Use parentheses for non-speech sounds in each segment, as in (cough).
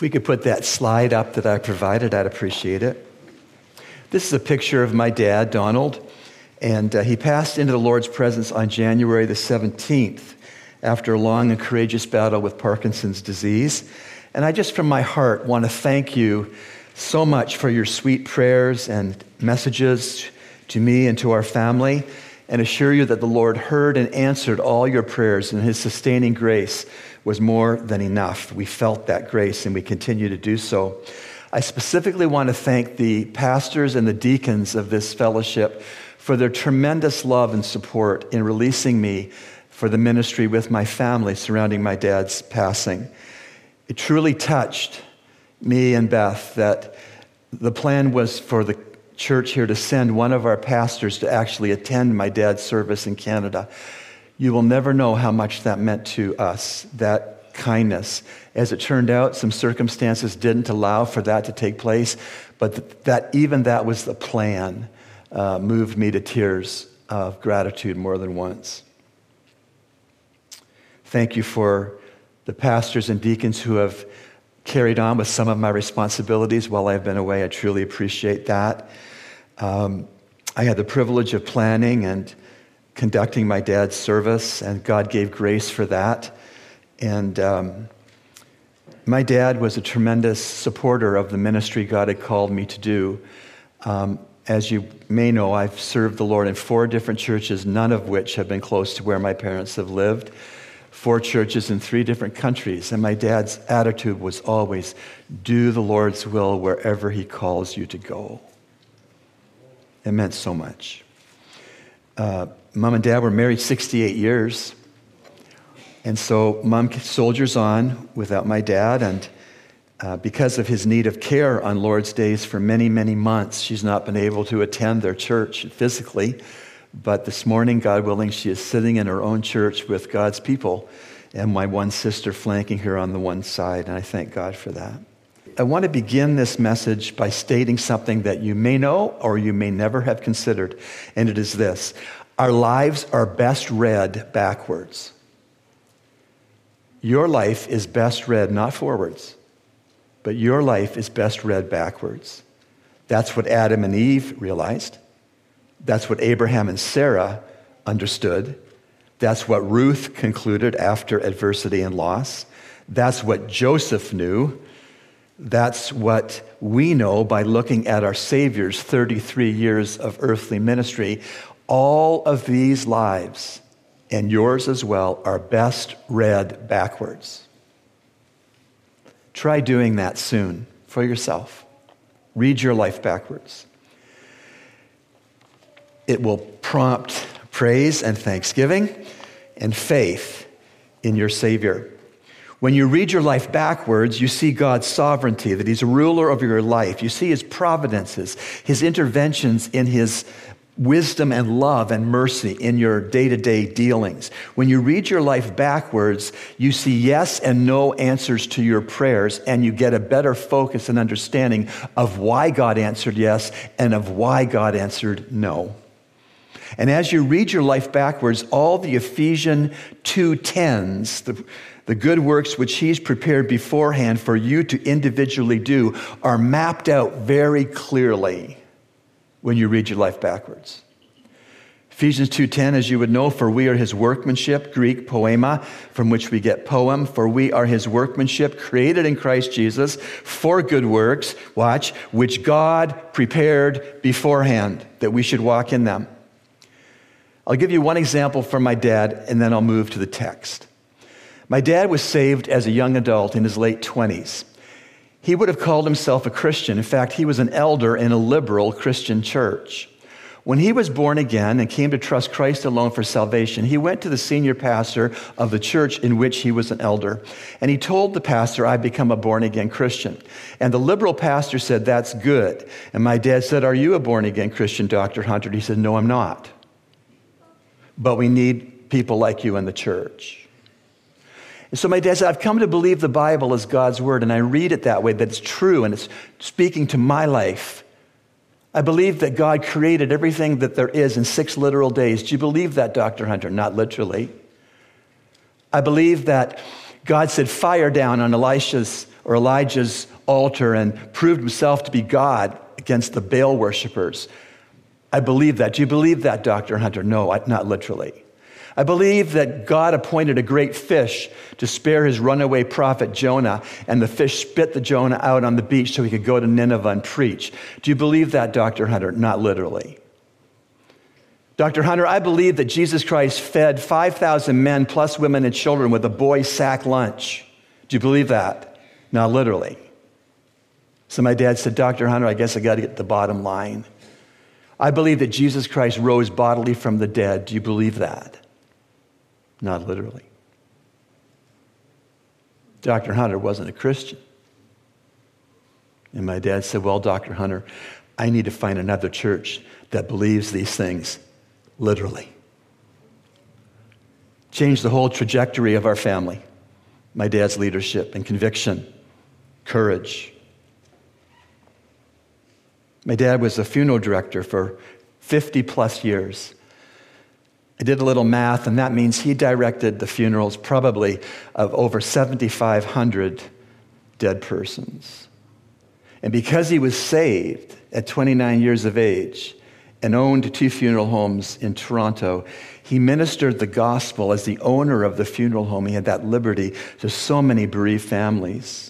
If we could put that slide up that I provided, I'd appreciate it. This is a picture of my dad, Donald, and uh, he passed into the Lord's presence on January the 17th after a long and courageous battle with Parkinson's disease. And I just, from my heart, want to thank you so much for your sweet prayers and messages to me and to our family, and assure you that the Lord heard and answered all your prayers, and his sustaining grace was more than enough. We felt that grace, and we continue to do so. I specifically want to thank the pastors and the deacons of this fellowship for their tremendous love and support in releasing me for the ministry with my family surrounding my dad's passing. It truly touched me and Beth that the plan was for the church here to send one of our pastors to actually attend my dad's service in Canada. You will never know how much that meant to us, that kindness. As it turned out, some circumstances didn't allow for that to take place, but that even that was the plan uh, moved me to tears of gratitude more than once. Thank you for the pastors and deacons who have carried on with some of my responsibilities while I've been away. I truly appreciate that. Um, I had the privilege of planning and conducting my dad's service, and God gave grace for that. And um, my dad was a tremendous supporter of the ministry God had called me to do. Um, as you may know, I've served the Lord in four different churches, none of which have been close to where my parents have lived four churches in three different countries. And my dad's attitude was always do the Lord's will wherever he calls you to go. It meant so much. Uh, mom and dad were married 68 years. And so mom soldiers on without my dad. And uh, because of his need of care on Lord's days for many, many months, she's not been able to attend their church physically. But this morning, God willing, she is sitting in her own church with God's people and my one sister flanking her on the one side. And I thank God for that. I want to begin this message by stating something that you may know or you may never have considered. And it is this Our lives are best read backwards. Your life is best read not forwards, but your life is best read backwards. That's what Adam and Eve realized. That's what Abraham and Sarah understood. That's what Ruth concluded after adversity and loss. That's what Joseph knew. That's what we know by looking at our Savior's 33 years of earthly ministry. All of these lives, and yours as well, are best read backwards. Try doing that soon for yourself. Read your life backwards. It will prompt praise and thanksgiving and faith in your Savior. When you read your life backwards, you see God's sovereignty, that He's a ruler over your life. You see His providences, His interventions in His wisdom and love and mercy in your day to day dealings. When you read your life backwards, you see yes and no answers to your prayers, and you get a better focus and understanding of why God answered yes and of why God answered no. And as you read your life backwards, all the Ephesian 2:10s, the, the good works which he's prepared beforehand for you to individually do, are mapped out very clearly when you read your life backwards. Ephesians 2:10 as you would know for we are his workmanship Greek poiema from which we get poem for we are his workmanship created in Christ Jesus for good works watch which God prepared beforehand that we should walk in them. I'll give you one example from my dad, and then I'll move to the text. My dad was saved as a young adult in his late 20s. He would have called himself a Christian. In fact, he was an elder in a liberal Christian church. When he was born again and came to trust Christ alone for salvation, he went to the senior pastor of the church in which he was an elder. And he told the pastor, I've become a born again Christian. And the liberal pastor said, That's good. And my dad said, Are you a born again Christian, Dr. Hunter? He said, No, I'm not but we need people like you in the church. And so my dad said, I've come to believe the Bible is God's word, and I read it that way, that it's true and it's speaking to my life. I believe that God created everything that there is in six literal days. Do you believe that, Dr. Hunter? Not literally. I believe that God said fire down on Elisha's or Elijah's altar and proved himself to be God against the Baal worshippers. I believe that. Do you believe that, Dr. Hunter? No, not literally. I believe that God appointed a great fish to spare his runaway prophet Jonah, and the fish spit the Jonah out on the beach so he could go to Nineveh and preach. Do you believe that, Dr. Hunter? Not literally. Dr. Hunter, I believe that Jesus Christ fed 5,000 men plus women and children with a boy's sack lunch. Do you believe that? Not literally. So my dad said, Dr. Hunter, I guess I got to get the bottom line. I believe that Jesus Christ rose bodily from the dead. Do you believe that? Not literally. Dr. Hunter wasn't a Christian. And my dad said, Well, Dr. Hunter, I need to find another church that believes these things literally. Changed the whole trajectory of our family. My dad's leadership and conviction, courage. My dad was a funeral director for 50 plus years. I did a little math, and that means he directed the funerals probably of over 7,500 dead persons. And because he was saved at 29 years of age and owned two funeral homes in Toronto, he ministered the gospel as the owner of the funeral home. He had that liberty to so many bereaved families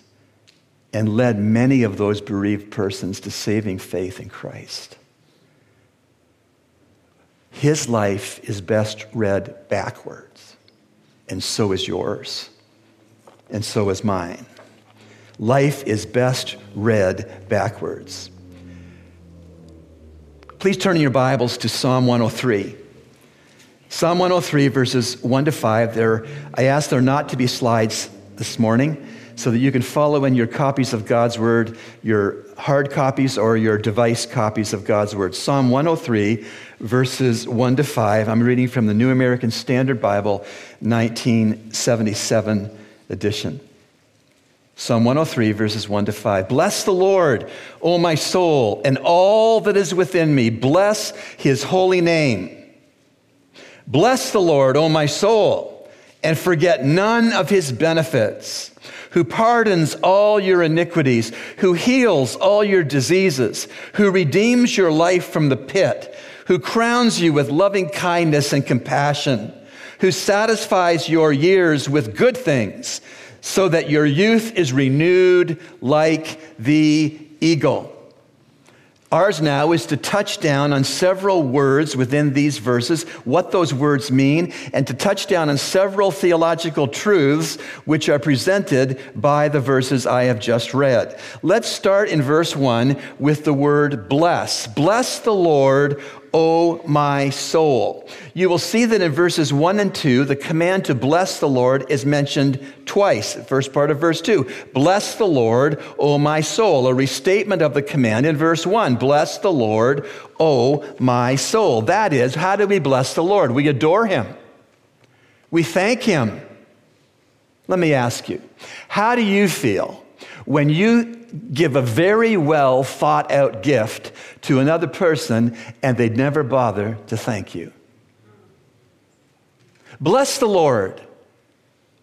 and led many of those bereaved persons to saving faith in Christ. His life is best read backwards, and so is yours, and so is mine. Life is best read backwards. Please turn in your Bibles to Psalm 103. Psalm 103, verses 1 to 5. There, I ask there not to be slides this morning so that you can follow in your copies of God's Word, your hard copies or your device copies of God's Word. Psalm 103, verses 1 to 5. I'm reading from the New American Standard Bible, 1977 edition. Psalm 103, verses 1 to 5. Bless the Lord, O my soul, and all that is within me. Bless his holy name. Bless the Lord, O my soul, and forget none of his benefits who pardons all your iniquities, who heals all your diseases, who redeems your life from the pit, who crowns you with loving kindness and compassion, who satisfies your years with good things, so that your youth is renewed like the eagle. Ours now is to touch down on several words within these verses, what those words mean, and to touch down on several theological truths which are presented by the verses I have just read. Let's start in verse 1 with the word bless. Bless the Lord, O my soul. You will see that in verses 1 and 2, the command to bless the Lord is mentioned twice. First part of verse 2 Bless the Lord, O my soul. A restatement of the command in verse 1 Bless the Lord, O my soul. That is, how do we bless the Lord? We adore him, we thank him. Let me ask you, how do you feel when you give a very well thought out gift to another person and they'd never bother to thank you. Bless the Lord,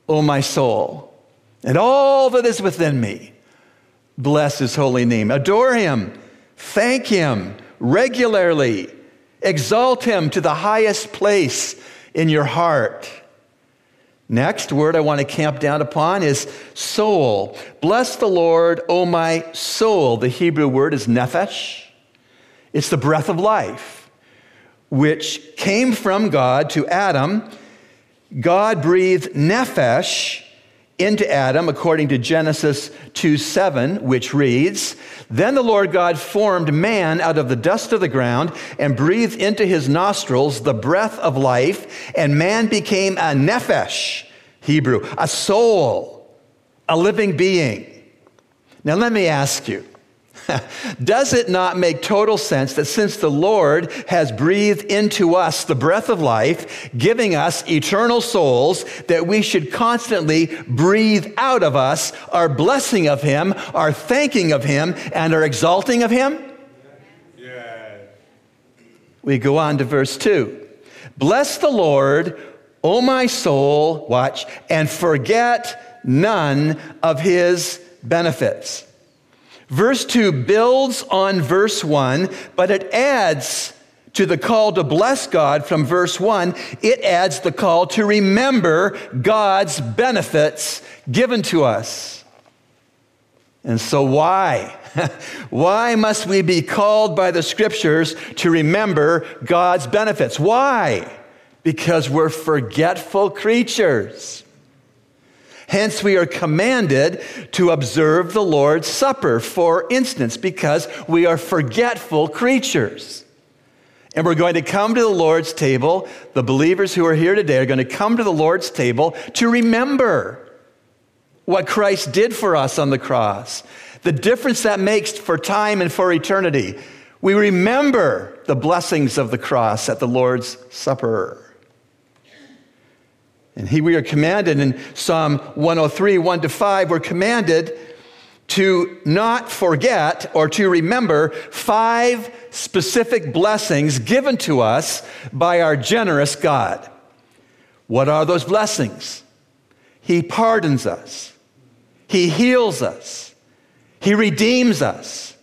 O my soul, and all that is within me. Bless his holy name. Adore him. Thank him regularly. Exalt him to the highest place in your heart. Next word I want to camp down upon is soul. Bless the Lord, O my soul. The Hebrew word is nephesh. It's the breath of life, which came from God to Adam. God breathed nephesh into Adam, according to Genesis 2 7, which reads, Then the Lord God formed man out of the dust of the ground and breathed into his nostrils the breath of life, and man became a nephesh, Hebrew, a soul, a living being. Now, let me ask you (laughs) Does it not make total sense that since the Lord has breathed into us the breath of life, giving us eternal souls, that we should constantly breathe out of us our blessing of Him, our thanking of Him, and our exalting of Him? Yeah. We go on to verse 2. Bless the Lord, O my soul, watch, and forget none of His benefits. Verse 2 builds on verse 1, but it adds to the call to bless God from verse 1, it adds the call to remember God's benefits given to us. And so, why? (laughs) why must we be called by the scriptures to remember God's benefits? Why? Because we're forgetful creatures. Hence, we are commanded to observe the Lord's Supper, for instance, because we are forgetful creatures. And we're going to come to the Lord's table. The believers who are here today are going to come to the Lord's table to remember what Christ did for us on the cross, the difference that makes for time and for eternity. We remember the blessings of the cross at the Lord's Supper. And he, we are commanded in Psalm 103, 1 to 5, we're commanded to not forget or to remember five specific blessings given to us by our generous God. What are those blessings? He pardons us, He heals us, He redeems us,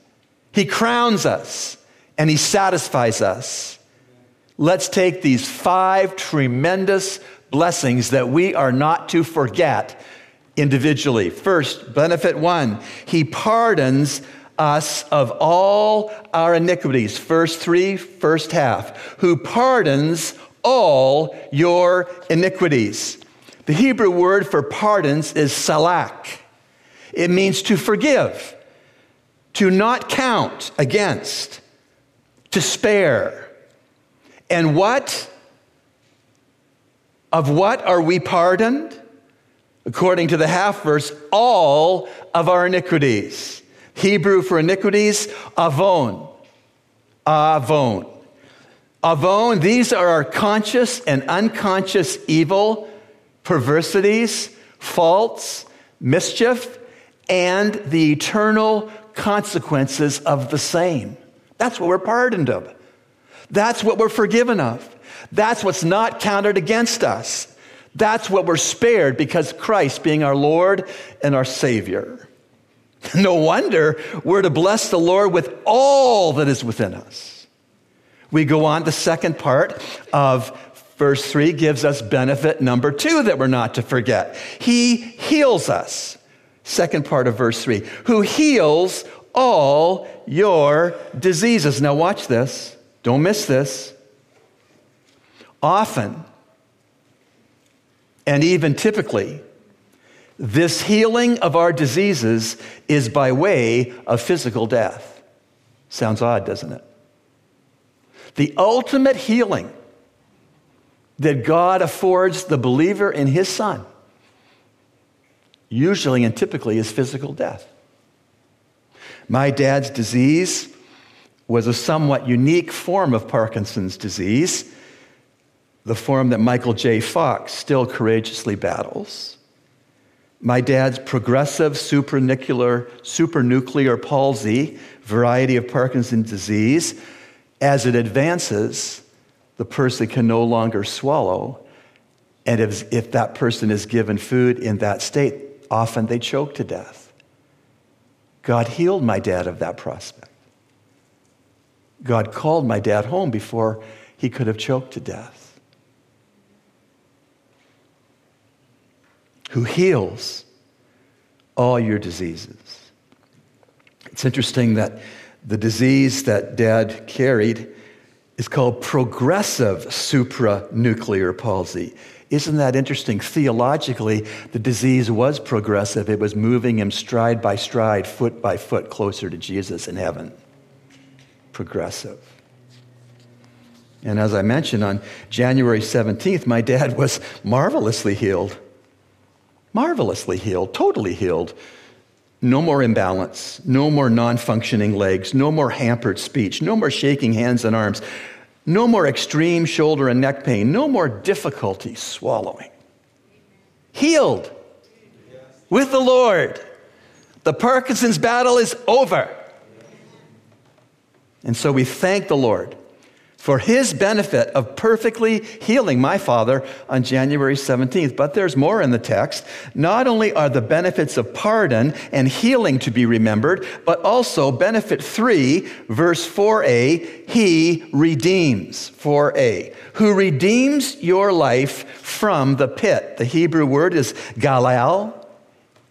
He crowns us, and He satisfies us. Let's take these five tremendous blessings that we are not to forget individually. First, benefit one, he pardons us of all our iniquities. First three, first half, who pardons all your iniquities. The Hebrew word for pardons is salak. It means to forgive, to not count against, to spare. And what of what are we pardoned? According to the half verse, all of our iniquities. Hebrew for iniquities, avon. Avon. Avon, these are our conscious and unconscious evil, perversities, faults, mischief, and the eternal consequences of the same. That's what we're pardoned of. That's what we're forgiven of. That's what's not counted against us. That's what we're spared because Christ being our Lord and our Savior. (laughs) No wonder we're to bless the Lord with all that is within us. We go on, the second part of verse 3 gives us benefit number two that we're not to forget. He heals us. Second part of verse 3 who heals all your diseases. Now, watch this. Don't miss this. Often, and even typically, this healing of our diseases is by way of physical death. Sounds odd, doesn't it? The ultimate healing that God affords the believer in His Son usually and typically is physical death. My dad's disease was a somewhat unique form of Parkinson's disease the form that Michael J. Fox still courageously battles. My dad's progressive supranuclear, palsy, variety of Parkinson's disease, as it advances, the person can no longer swallow. And if, if that person is given food in that state, often they choke to death. God healed my dad of that prospect. God called my dad home before he could have choked to death. Who heals all your diseases. It's interesting that the disease that dad carried is called progressive supranuclear palsy. Isn't that interesting? Theologically, the disease was progressive. It was moving him stride by stride, foot by foot, closer to Jesus in heaven. Progressive. And as I mentioned, on January 17th, my dad was marvelously healed marvelously healed, totally healed. No more imbalance, no more non functioning legs, no more hampered speech, no more shaking hands and arms, no more extreme shoulder and neck pain, no more difficulty swallowing. Healed with the Lord. The Parkinson's battle is over. And so we thank the Lord for his benefit of perfectly healing my father on January 17th. But there's more in the text. Not only are the benefits of pardon and healing to be remembered, but also benefit 3, verse 4a, he redeems. 4a, who redeems your life from the pit. The Hebrew word is galal.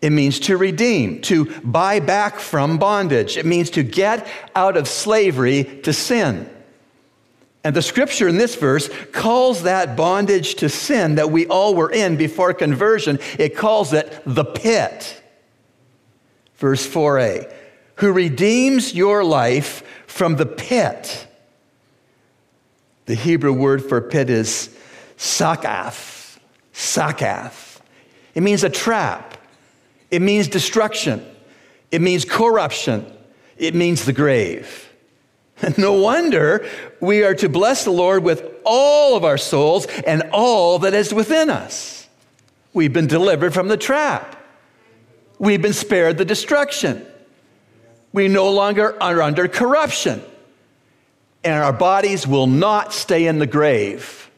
It means to redeem, to buy back from bondage. It means to get out of slavery to sin. And the scripture in this verse calls that bondage to sin that we all were in before conversion, it calls it the pit. Verse 4a, who redeems your life from the pit. The Hebrew word for pit is sakath. Sakath. It means a trap. It means destruction. It means corruption. It means the grave. (laughs) No wonder we are to bless the Lord with all of our souls and all that is within us. We've been delivered from the trap. We've been spared the destruction. We no longer are under corruption. And our bodies will not stay in the grave.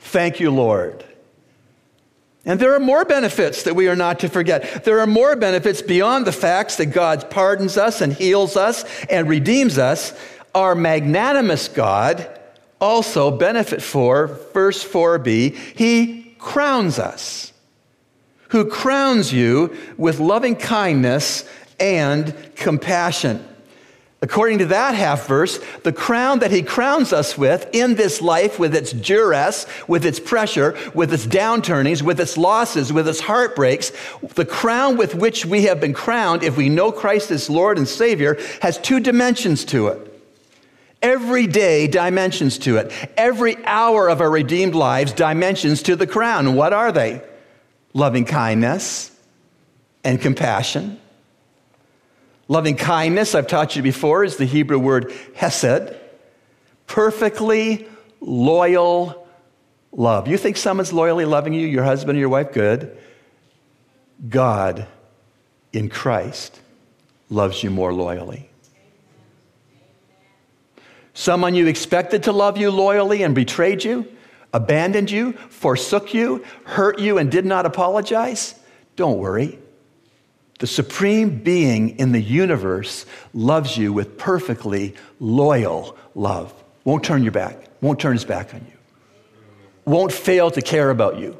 Thank you, Lord. And there are more benefits that we are not to forget. There are more benefits beyond the facts that God pardons us and heals us and redeems us. Our magnanimous God also benefit for, verse 4b, he crowns us. Who crowns you with loving kindness and compassion. According to that half verse, the crown that he crowns us with in this life, with its duress, with its pressure, with its downturnings, with its losses, with its heartbreaks, the crown with which we have been crowned, if we know Christ as Lord and Savior, has two dimensions to it. Every day, dimensions to it. Every hour of our redeemed lives, dimensions to the crown. What are they? Loving kindness and compassion Loving kindness, I've taught you before, is the Hebrew word hesed. Perfectly loyal love. You think someone's loyally loving you, your husband or your wife? Good. God in Christ loves you more loyally. Someone you expected to love you loyally and betrayed you, abandoned you, forsook you, hurt you, and did not apologize? Don't worry. The supreme being in the universe loves you with perfectly loyal love. Won't turn your back, won't turn his back on you, won't fail to care about you,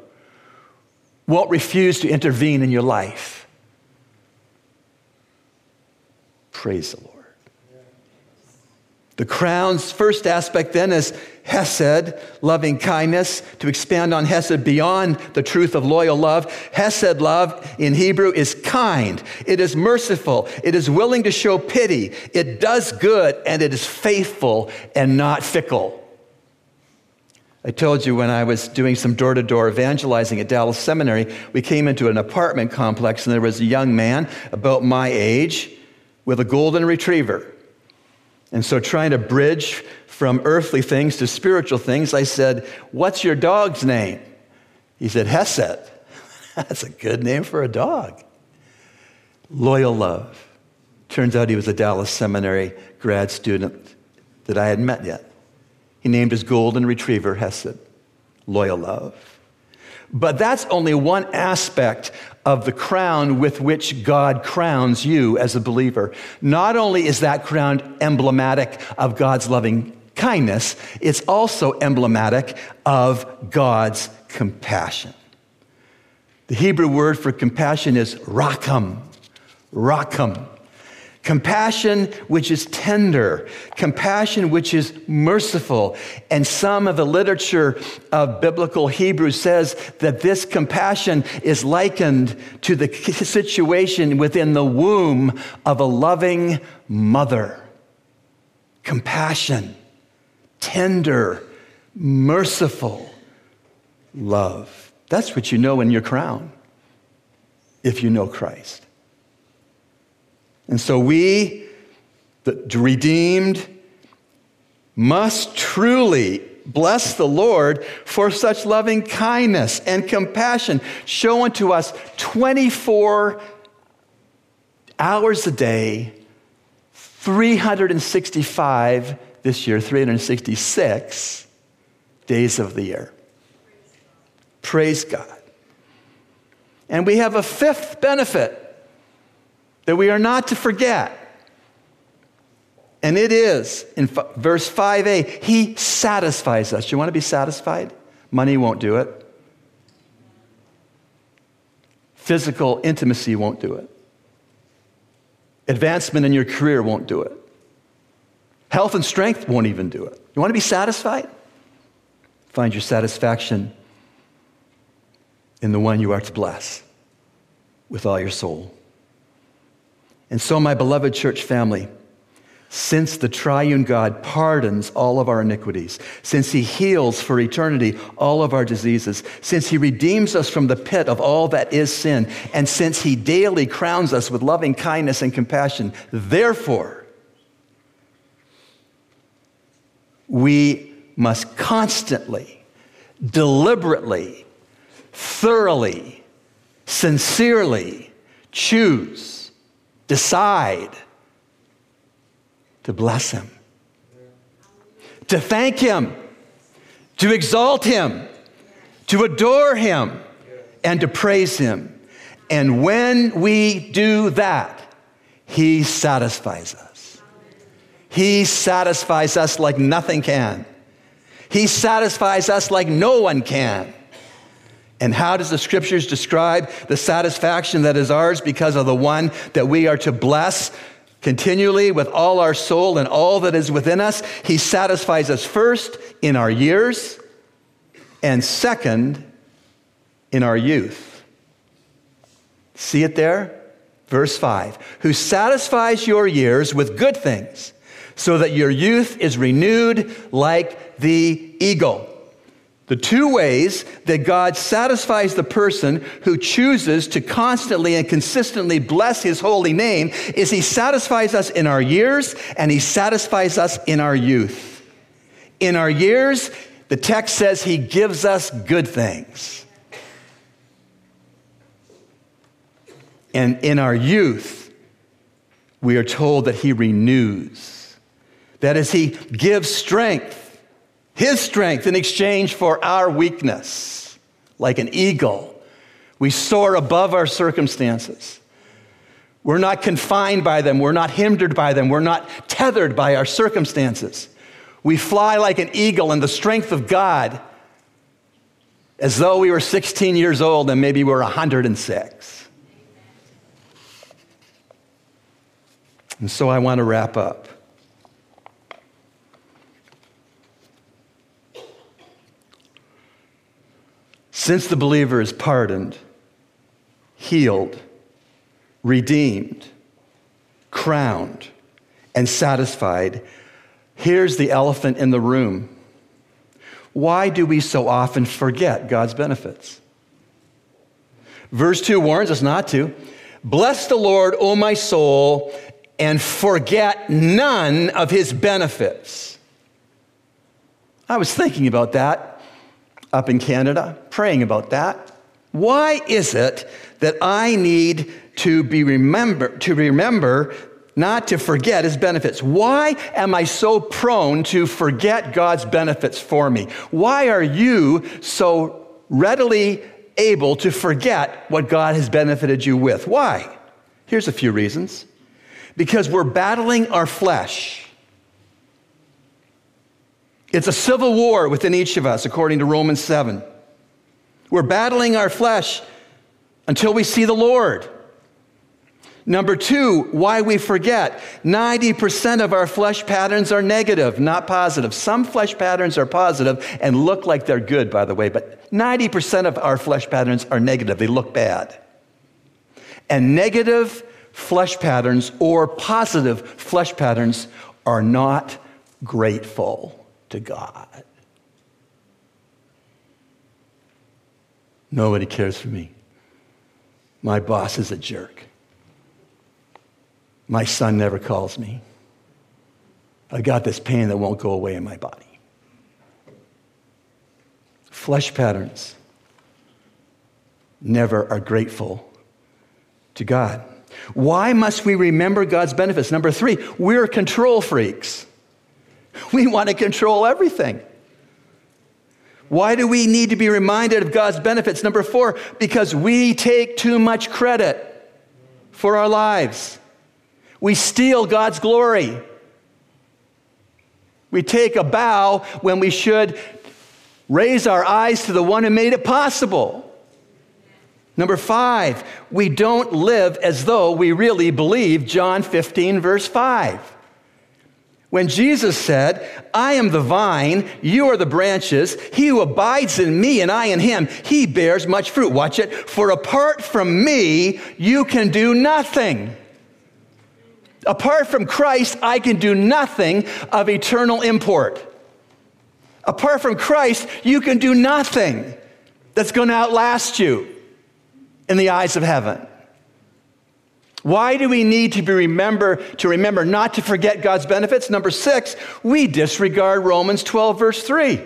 won't refuse to intervene in your life. Praise the Lord. The crown's first aspect then is Hesed, loving kindness. To expand on Hesed beyond the truth of loyal love, Hesed love in Hebrew is kind. It is merciful. It is willing to show pity. It does good and it is faithful and not fickle. I told you when I was doing some door to door evangelizing at Dallas Seminary, we came into an apartment complex and there was a young man about my age with a golden retriever. And so, trying to bridge from earthly things to spiritual things, I said, What's your dog's name? He said, Hesed. (laughs) That's a good name for a dog. Loyal love. Turns out he was a Dallas Seminary grad student that I hadn't met yet. He named his golden retriever Hesed. Loyal love. But that's only one aspect of the crown with which God crowns you as a believer. Not only is that crown emblematic of God's loving kindness, it's also emblematic of God's compassion. The Hebrew word for compassion is rakam. Rakam. Compassion which is tender, compassion which is merciful. And some of the literature of biblical Hebrew says that this compassion is likened to the situation within the womb of a loving mother. Compassion, tender, merciful love. That's what you know in your crown if you know Christ. And so we, the redeemed, must truly bless the Lord for such loving kindness and compassion shown to us 24 hours a day, 365 this year 366 days of the year. Praise God. And we have a fifth benefit that we are not to forget. And it is in f- verse 5a, He satisfies us. You want to be satisfied? Money won't do it, physical intimacy won't do it, advancement in your career won't do it, health and strength won't even do it. You want to be satisfied? Find your satisfaction in the one you are to bless with all your soul. And so, my beloved church family, since the triune God pardons all of our iniquities, since he heals for eternity all of our diseases, since he redeems us from the pit of all that is sin, and since he daily crowns us with loving kindness and compassion, therefore, we must constantly, deliberately, thoroughly, sincerely choose, decide to bless him, to thank him, to exalt him, to adore him, and to praise him. And when we do that, he satisfies us. He satisfies us like nothing can. He satisfies us like no one can. And how does the scriptures describe the satisfaction that is ours because of the one that we are to bless continually with all our soul and all that is within us? He satisfies us first in our years, and second, in our youth. See it there? Verse 5 Who satisfies your years with good things, so that your youth is renewed like the eagle. The two ways that God satisfies the person who chooses to constantly and consistently bless his holy name is he satisfies us in our years and he satisfies us in our youth. In our years, the text says he gives us good things. And in our youth, we are told that he renews. That is, he gives strength his strength in exchange for our weakness. Like an eagle, we soar above our circumstances. We're not confined by them. We're not hindered by them. We're not tethered by our circumstances. We fly like an eagle in the strength of God as though we were 16 years old and maybe we're 106. And so I want to wrap up. Since the believer is pardoned, healed, redeemed, crowned, and satisfied, here's the elephant in the room. Why do we so often forget God's benefits? Verse 2 warns us not to. Bless the Lord, O my soul, and forget none of his benefits. I was thinking about that up in Canada, praying about that. Why is it that I need to be remember to remember not to forget his benefits? Why am I so prone to forget God's benefits for me? Why are you so readily able to forget what God has benefited you with? Why? Here's a few reasons. Because we're battling our flesh. It's a civil war within each of us, according to Romans 7. We're battling our flesh until we see the Lord. Number two, why we forget. 90% of our flesh patterns are negative, not positive. Some flesh patterns are positive and look like they're good, by the way, but 90% of our flesh patterns are negative. They look bad. And negative flesh patterns or positive flesh patterns are not grateful to God. Nobody cares for me. My boss is a jerk. My son never calls me. I got this pain that won't go away in my body. Flesh patterns never are grateful to God. Why must we remember God's benefits? Number three, we're control freaks. We want to control everything. Why do we need to be reminded of God's benefits? Number four, because we take too much credit for our lives. We steal God's glory. We take a bow when we should raise our eyes to the one who made it possible. Number five, we don't live as though we really believe John 15, verse 5. When Jesus said, I am the vine, you are the branches, he who abides in me and I in him, he bears much fruit. Watch it. For apart from me, you can do nothing. Apart from Christ, I can do nothing of eternal import. Apart from Christ, you can do nothing that's going to outlast you in the eyes of heaven. Why do we need to be remember to remember not to forget God's benefits? Number 6, we disregard Romans 12 verse 3,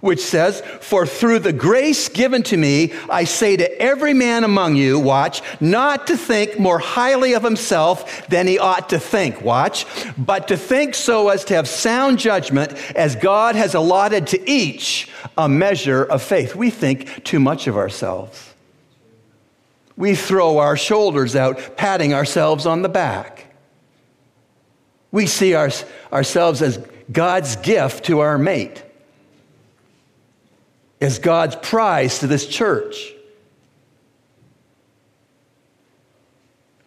which says, "For through the grace given to me, I say to every man among you, watch, not to think more highly of himself than he ought to think, watch, but to think so as to have sound judgment as God has allotted to each a measure of faith." We think too much of ourselves. We throw our shoulders out, patting ourselves on the back. We see our, ourselves as God's gift to our mate, as God's prize to this church.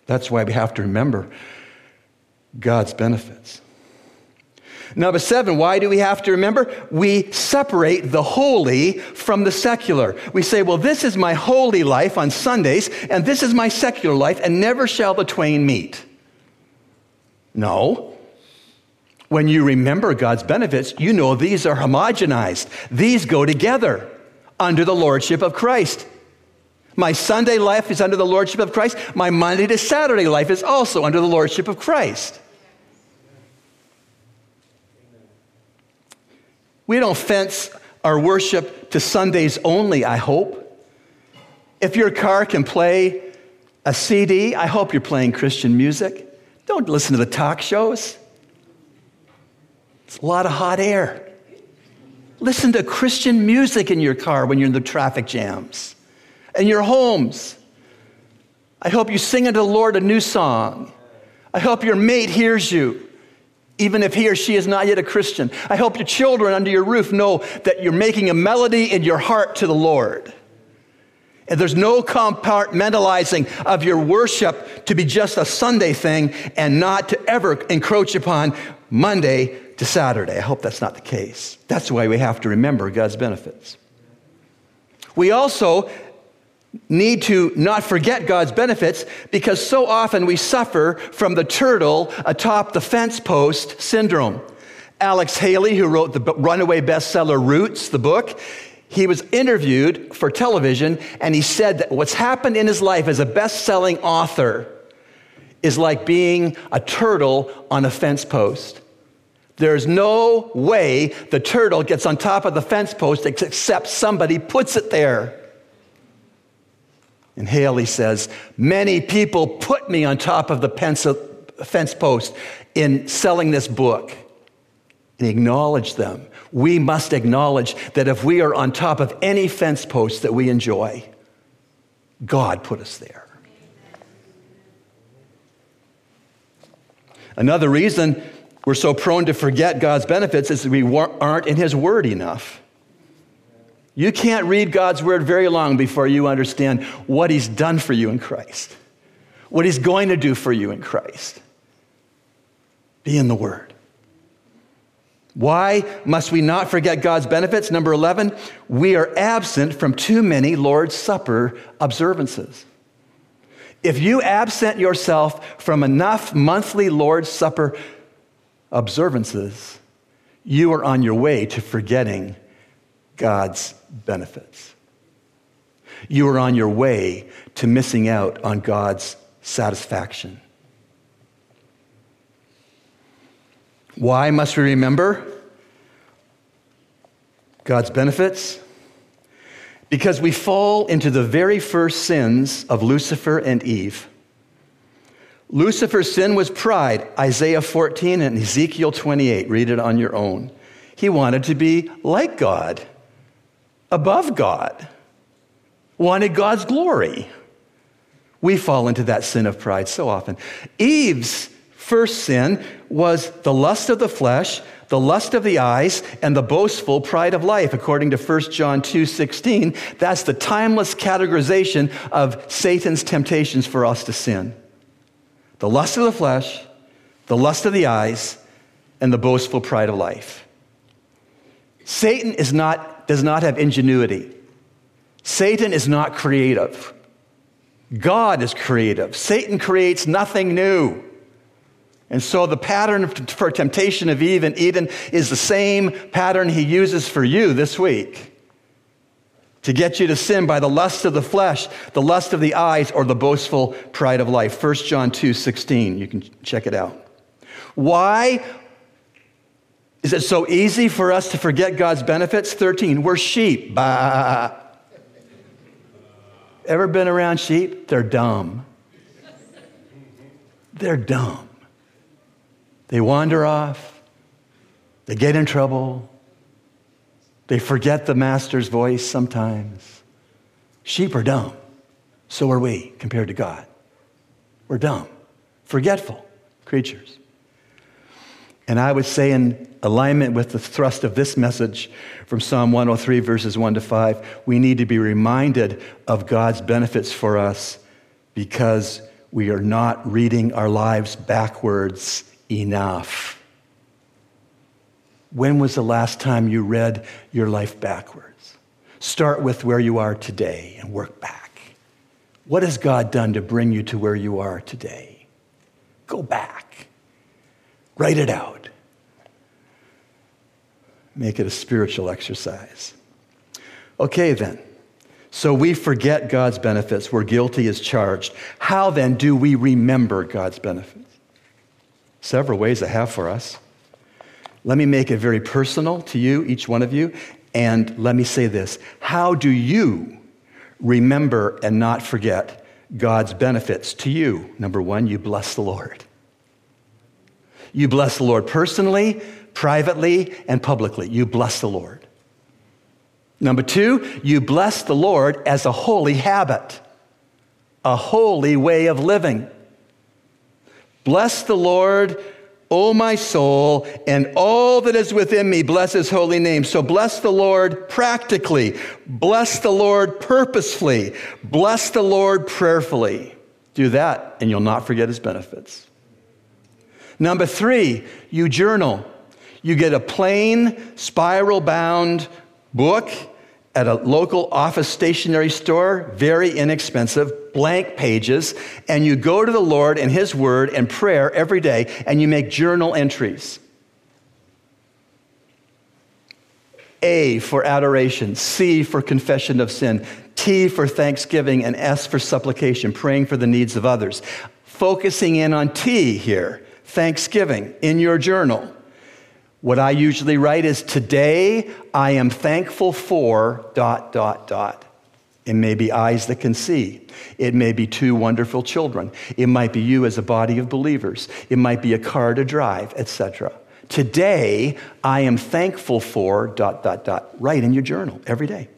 That's why we have to remember God's benefits. Number seven, why do we have to remember? We separate the holy from the secular. We say, well, this is my holy life on Sundays, and this is my secular life, and never shall the twain meet. No. When you remember God's benefits, you know these are homogenized. These go together under the lordship of Christ. My Sunday life is under the lordship of Christ. My Monday to Saturday life is also under the lordship of Christ. We don't fence our worship to Sundays only, I hope. If your car can play a CD, I hope you're playing Christian music. Don't listen to the talk shows. It's a lot of hot air. Listen to Christian music in your car when you're in the traffic jams, in your homes. I hope you sing unto the Lord a new song. I hope your mate hears you even if he or she is not yet a Christian. I hope your children under your roof know that you're making a melody in your heart to the Lord. And there's no compartmentalizing of your worship to be just a Sunday thing and not to ever encroach upon Monday to Saturday. I hope that's not the case. That's why we have to remember God's benefits. We also need to not forget God's benefits because so often we suffer from the turtle atop the fence post syndrome. Alex Haley, who wrote the runaway bestseller Roots, the book, he was interviewed for television and he said that what's happened in his life as a best selling author is like being a turtle on a fence post. There's no way the turtle gets on top of the fence post except somebody puts it there. And Haley says, Many people put me on top of the fence post in selling this book. And acknowledge them. We must acknowledge that if we are on top of any fence post that we enjoy, God put us there. Another reason we're so prone to forget God's benefits is that we aren't in His Word enough. You can't read God's word very long before you understand what He's done for you in Christ, what He's going to do for you in Christ. Be in the Word. Why must we not forget God's benefits? Number 11, we are absent from too many Lord's Supper observances. If you absent yourself from enough monthly Lord's Supper observances, you are on your way to forgetting God's benefits. You are on your way to missing out on God's satisfaction. Why must we remember God's benefits? Because we fall into the very first sins of Lucifer and Eve. Lucifer's sin was pride, Isaiah 14 and Ezekiel 28. Read it on your own. He wanted to be like God, above God, wanted God's glory. We fall into that sin of pride so often. Eve's first sin was the lust of the flesh, the lust of the eyes, and the boastful pride of life, according to 1 John 2 16. That's the timeless categorization of Satan's temptations for us to sin the lust of the flesh, the lust of the eyes, and the boastful pride of life. Satan is not, does not have ingenuity. Satan is not creative. God is creative. Satan creates nothing new. And so the pattern for temptation of Eve in Eden is the same pattern he uses for you this week to get you to sin by the lust of the flesh, the lust of the eyes, or the boastful pride of life. 1 John 2 16. You can check it out. Why is it so easy for us to forget God's benefits? 13. We're sheep. Bah. Ever been around sheep? They're dumb. They're dumb. They wander off, they get in trouble, they forget the master's voice sometimes. Sheep are dumb. So are we compared to God. We're dumb, forgetful creatures. And I would say, in alignment with the thrust of this message from Psalm 103, verses 1 to 5, we need to be reminded of God's benefits for us because we are not reading our lives backwards enough. When was the last time you read your life backwards? Start with where you are today and work back. What has God done to bring you to where you are today? Go back. Write it out. Make it a spiritual exercise. Okay, then. So we forget God's benefits where guilty is charged. How then do we remember God's benefits? Several ways I have for us. Let me make it very personal to you, each one of you, and let me say this How do you remember and not forget God's benefits to you? Number one, you bless the Lord. You bless the Lord personally, privately, and publicly. You bless the Lord. Number two, you bless the Lord as a holy habit, a holy way of living. Bless the Lord, O my soul, and all that is within me, bless his holy name. So bless the Lord practically, bless the Lord purposefully, bless the Lord prayerfully. Do that, and you'll not forget his benefits. Number three, you journal. You get a plain, spiral bound book at a local office stationery store, very inexpensive, blank pages, and you go to the Lord and His Word and prayer every day, and you make journal entries. A for adoration, C for confession of sin, T for thanksgiving, and S for supplication, praying for the needs of others. Focusing in on T here, thanksgiving, in your journal. What I usually write is today I am thankful for dot, dot, dot. It may be eyes that can see. It may be two wonderful children. It might be you as a body of believers. It might be a car to drive, etc. Today, I am thankful for dot, dot, dot. Write in your journal every day.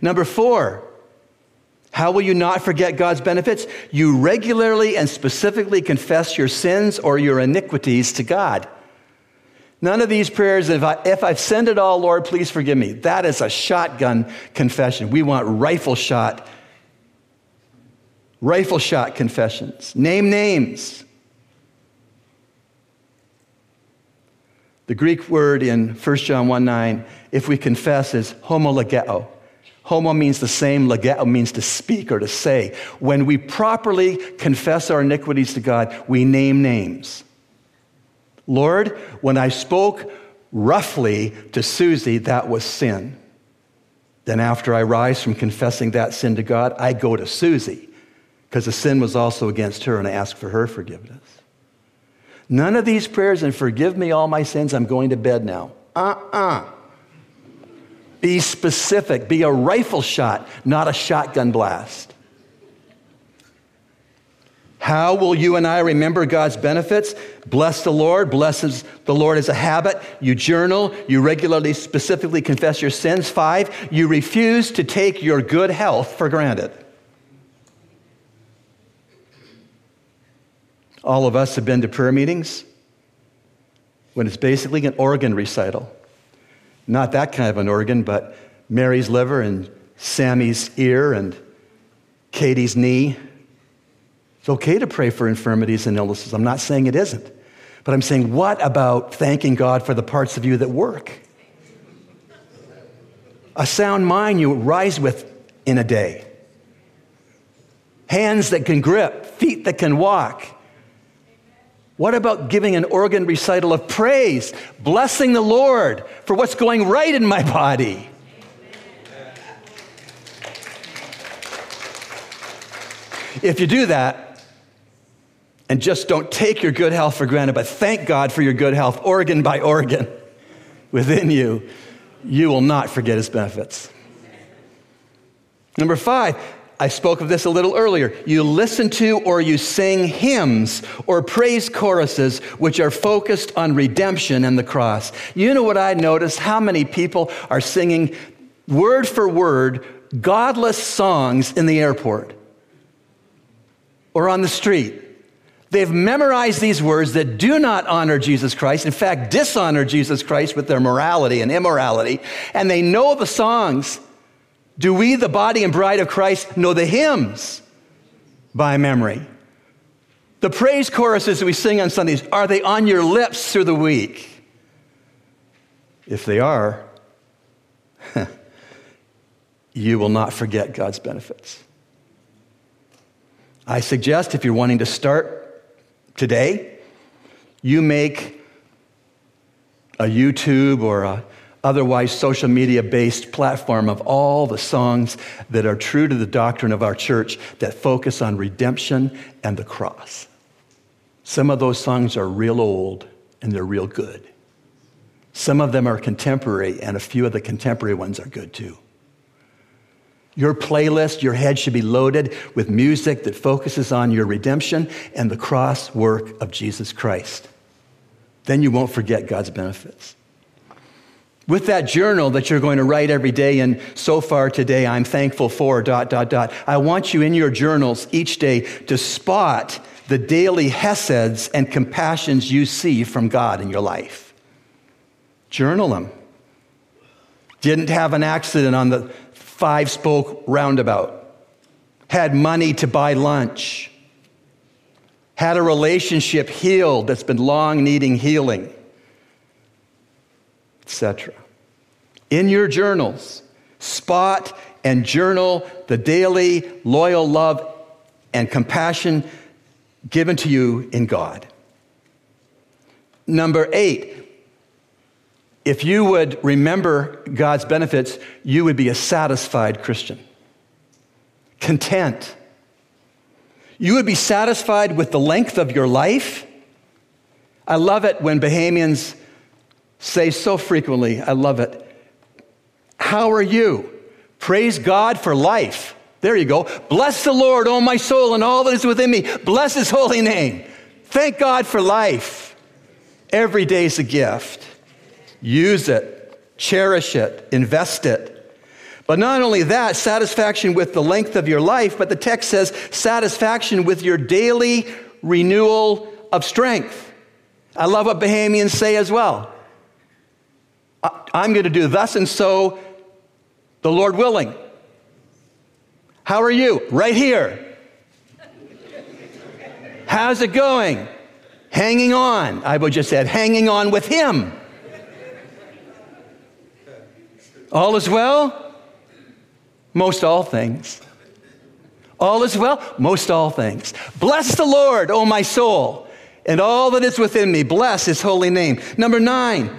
Number four, how will you not forget God's benefits? You regularly and specifically confess your sins or your iniquities to God. None of these prayers, if, I, if I've sinned at all, Lord, please forgive me. That is a shotgun confession. We want rifle shot, rifle shot confessions. Name names. The Greek word in 1 John 1 9, if we confess, is homologeo. Homo means the same, legeo means to speak or to say. When we properly confess our iniquities to God, we name names. Lord, when I spoke roughly to Susie, that was sin. Then, after I rise from confessing that sin to God, I go to Susie because the sin was also against her and I ask for her forgiveness. None of these prayers and forgive me all my sins, I'm going to bed now. Uh uh-uh. uh Be specific, be a rifle shot, not a shotgun blast. How will you and I remember God's benefits? Bless the Lord. Blesses the Lord as a habit. You journal. You regularly, specifically confess your sins. Five, you refuse to take your good health for granted. All of us have been to prayer meetings when it's basically an organ recital. Not that kind of an organ, but Mary's liver and Sammy's ear and Katie's knee it's okay to pray for infirmities and illnesses. I'm not saying it isn't. But I'm saying, what about thanking God for the parts of you that work? A sound mind you rise with in a day. Hands that can grip, feet that can walk. What about giving an organ recital of praise, blessing the Lord for what's going right in my body? If you do that, and just don't take your good health for granted, but thank God for your good health, organ by organ within you, you will not forget his benefits. Number five, I spoke of this a little earlier. You listen to or you sing hymns or praise choruses which are focused on redemption and the cross. You know what I noticed? How many people are singing word for word godless songs in the airport or on the street? They've memorized these words that do not honor Jesus Christ, in fact, dishonor Jesus Christ with their morality and immorality, and they know the songs. Do we, the body and bride of Christ, know the hymns by memory? The praise choruses that we sing on Sundays, are they on your lips through the week? If they are, (laughs) you will not forget God's benefits. I suggest if you're wanting to start Today, you make a YouTube or a otherwise social media based platform of all the songs that are true to the doctrine of our church that focus on redemption and the cross. Some of those songs are real old and they're real good. Some of them are contemporary, and a few of the contemporary ones are good too. Your playlist, your head should be loaded with music that focuses on your redemption and the cross work of Jesus Christ. Then you won't forget God's benefits. With that journal that you're going to write every day, and so far today, I'm thankful for, dot, dot, dot, I want you in your journals each day to spot the daily heseds and compassions you see from God in your life. Journal them. Didn't have an accident on the five spoke roundabout, had money to buy lunch, had a relationship healed that's been long needing healing, etc. In your journals, spot and journal the daily loyal love and compassion given to you in God. Number eight, if you would remember God's benefits, you would be a satisfied Christian, content. You would be satisfied with the length of your life. I love it when Bahamians say so frequently, I love it. How are you? Praise God for life. There you go. Bless the Lord, O my soul, and all that is within me. Bless his holy name. Thank God for life. Every day is a gift. Use it, cherish it, invest it. But not only that, satisfaction with the length of your life, but the text says satisfaction with your daily renewal of strength. I love what Bahamians say as well. I'm going to do thus and so, the Lord willing. How are you? Right here. How's it going? Hanging on. I would just said, hanging on with Him. All is well? Most all things. All is well? Most all things. Bless the Lord, O my soul, and all that is within me. Bless his holy name. Number nine,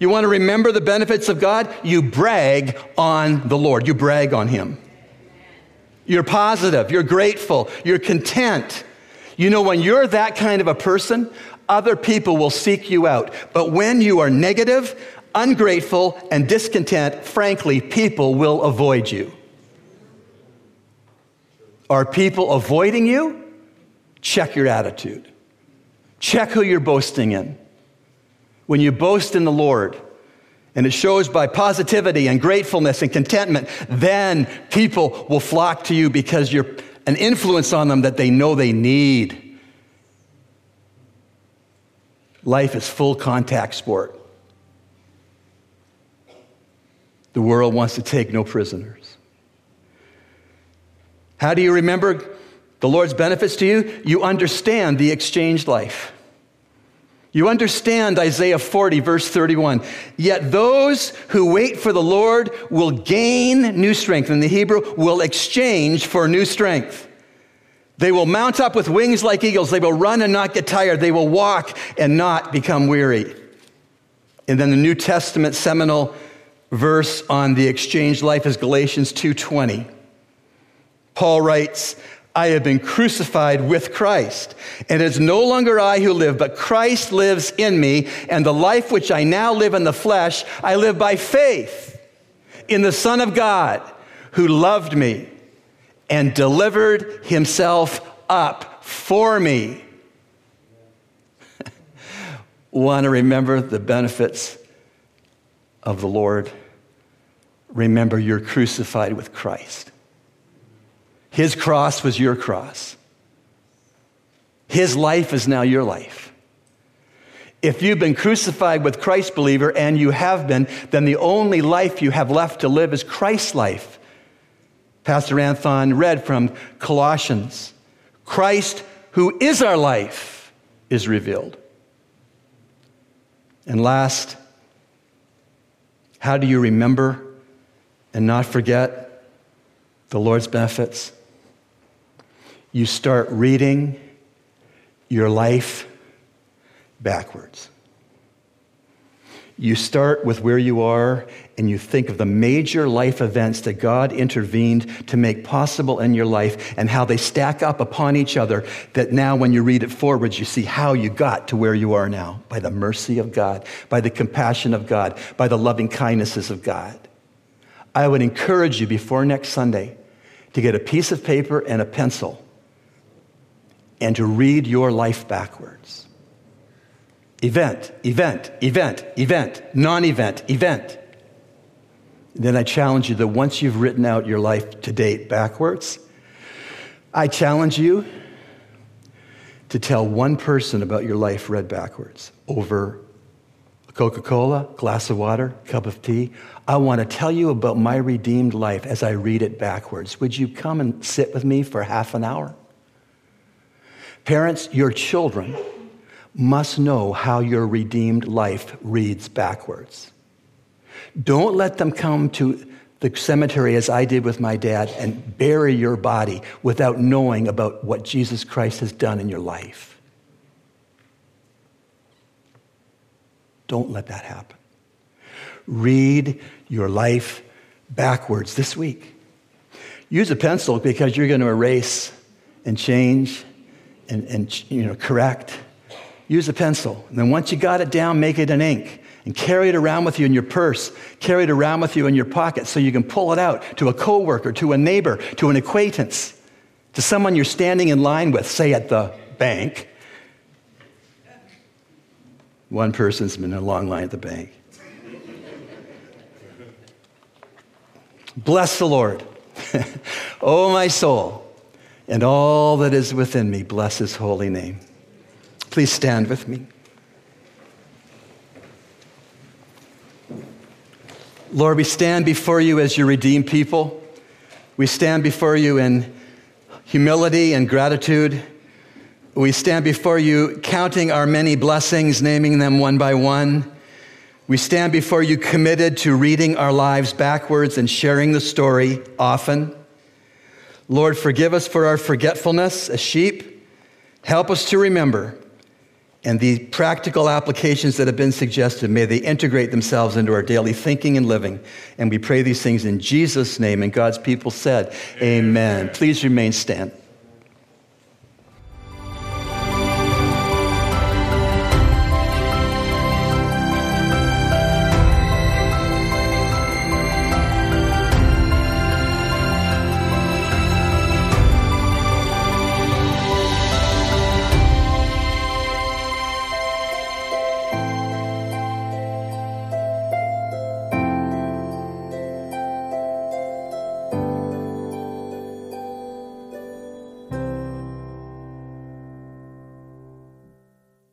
you want to remember the benefits of God? You brag on the Lord, you brag on him. You're positive, you're grateful, you're content. You know, when you're that kind of a person, other people will seek you out. But when you are negative, ungrateful, and discontent, frankly, people will avoid you. Are people avoiding you? check your attitude. Check who you're boasting in. When you boast in the Lord, and it shows by positivity and gratefulness and contentment, then people will flock to you because you're an influence on them that they know they need. Life is full contact sport. The world wants to take no prisoners. How do you remember the Lord's benefits to you? You understand the exchanged life. You understand Isaiah 40, verse 31. Yet those who wait for the Lord will gain new strength. In the Hebrew, will exchange for new strength. They will mount up with wings like eagles. They will run and not get tired. They will walk and not become weary. And then the New Testament seminal verse on the exchange life is Galatians 2:20. Paul writes, I have been crucified with Christ. And it is no longer I who live, but Christ lives in me. And the life which I now live in the flesh, I live by faith in the Son of God who loved me and delivered himself up for me. (laughs) Want to remember the benefits of the Lord? Remember, you're crucified with Christ. His cross was your cross. His life is now your life. If you've been crucified with Christ, believer, and you have been, then the only life you have left to live is Christ's life. Pastor Anthon read from Colossians Christ, who is our life, is revealed. And last, how do you remember and not forget the Lord's benefits? You start reading your life backwards. You start with where you are and you think of the major life events that God intervened to make possible in your life and how they stack up upon each other. That now, when you read it forwards, you see how you got to where you are now by the mercy of God, by the compassion of God, by the loving kindnesses of God. I would encourage you before next Sunday to get a piece of paper and a pencil and to read your life backwards. Event, event, event, event, non event, event. Then I challenge you that once you've written out your life to date backwards, I challenge you to tell one person about your life read backwards over a Coca Cola, glass of water, cup of tea. I want to tell you about my redeemed life as I read it backwards. Would you come and sit with me for half an hour? Parents, your children must know how your redeemed life reads backwards. Don't let them come to the cemetery as I did with my dad and bury your body without knowing about what Jesus Christ has done in your life. Don't let that happen. Read your life backwards this week. Use a pencil because you're going to erase and change and, and you know, correct, use a pencil. And then once you got it down, make it an ink and carry it around with you in your purse, carry it around with you in your pocket so you can pull it out to a coworker, to a neighbor, to an acquaintance, to someone you're standing in line with, say at the bank. One person's been in a long line at the bank. Bless the Lord. (laughs) oh, my soul and all that is within me bless his holy name. Please stand with me. Lord, we stand before you as your redeemed people. We stand before you in humility and gratitude. We stand before you counting our many blessings, naming them one by one. We stand before you committed to reading our lives backwards and sharing the story often. Lord, forgive us for our forgetfulness as sheep. Help us to remember. And the practical applications that have been suggested, may they integrate themselves into our daily thinking and living. And we pray these things in Jesus' name. And God's people said, Amen. Amen. Please remain stand.